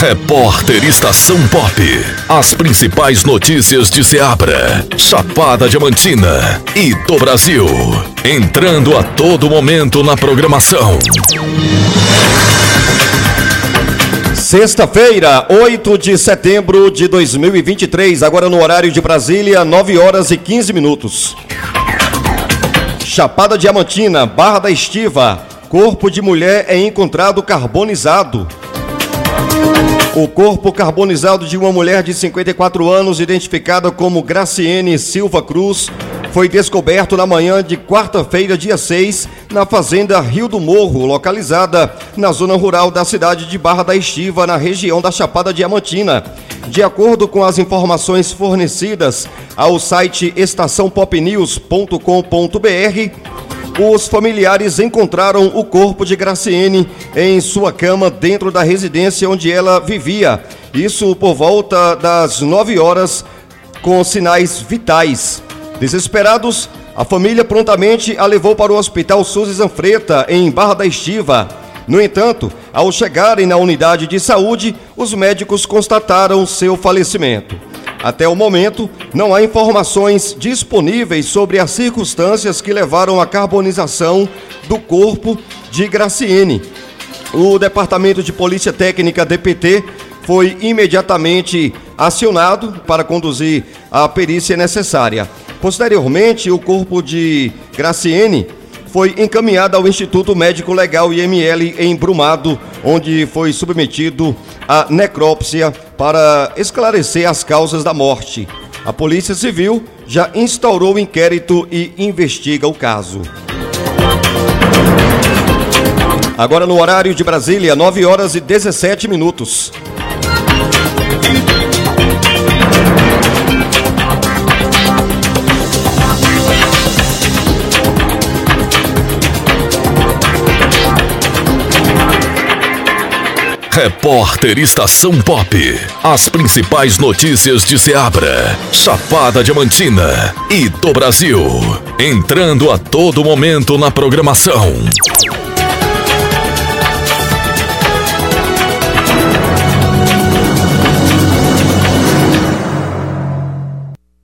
Repórter Estação Pop. As principais notícias de Seabra, Chapada Diamantina e do Brasil. Entrando a todo momento na programação. Sexta-feira, 8 de setembro de 2023, agora no horário de Brasília, 9 horas e 15 minutos. Chapada Diamantina, Barra da Estiva, corpo de mulher é encontrado carbonizado. O corpo carbonizado de uma mulher de 54 anos, identificada como Graciene Silva Cruz, foi descoberto na manhã de quarta-feira, dia 6, na fazenda Rio do Morro, localizada na zona rural da cidade de Barra da Estiva, na região da Chapada Diamantina. De acordo com as informações fornecidas ao site estaçãopopnews.com.br, os familiares encontraram o corpo de Graciene em sua cama dentro da residência onde ela vivia. Isso por volta das 9 horas, com sinais vitais. Desesperados, a família prontamente a levou para o Hospital Suzy Zanfreta, em Barra da Estiva. No entanto, ao chegarem na unidade de saúde, os médicos constataram seu falecimento. Até o momento, não há informações disponíveis sobre as circunstâncias que levaram à carbonização do corpo de Graciene. O Departamento de Polícia Técnica DPT foi imediatamente acionado para conduzir a perícia necessária. Posteriormente, o corpo de Graciene foi encaminhado ao Instituto Médico Legal IML em Brumado, onde foi submetido à necrópsia para esclarecer as causas da morte. A Polícia Civil já instaurou o inquérito e investiga o caso. Agora no horário de Brasília, 9 horas e 17 minutos. Repórter Estação Pop. As principais notícias de Seabra, Chapada Diamantina e do Brasil. Entrando a todo momento na programação.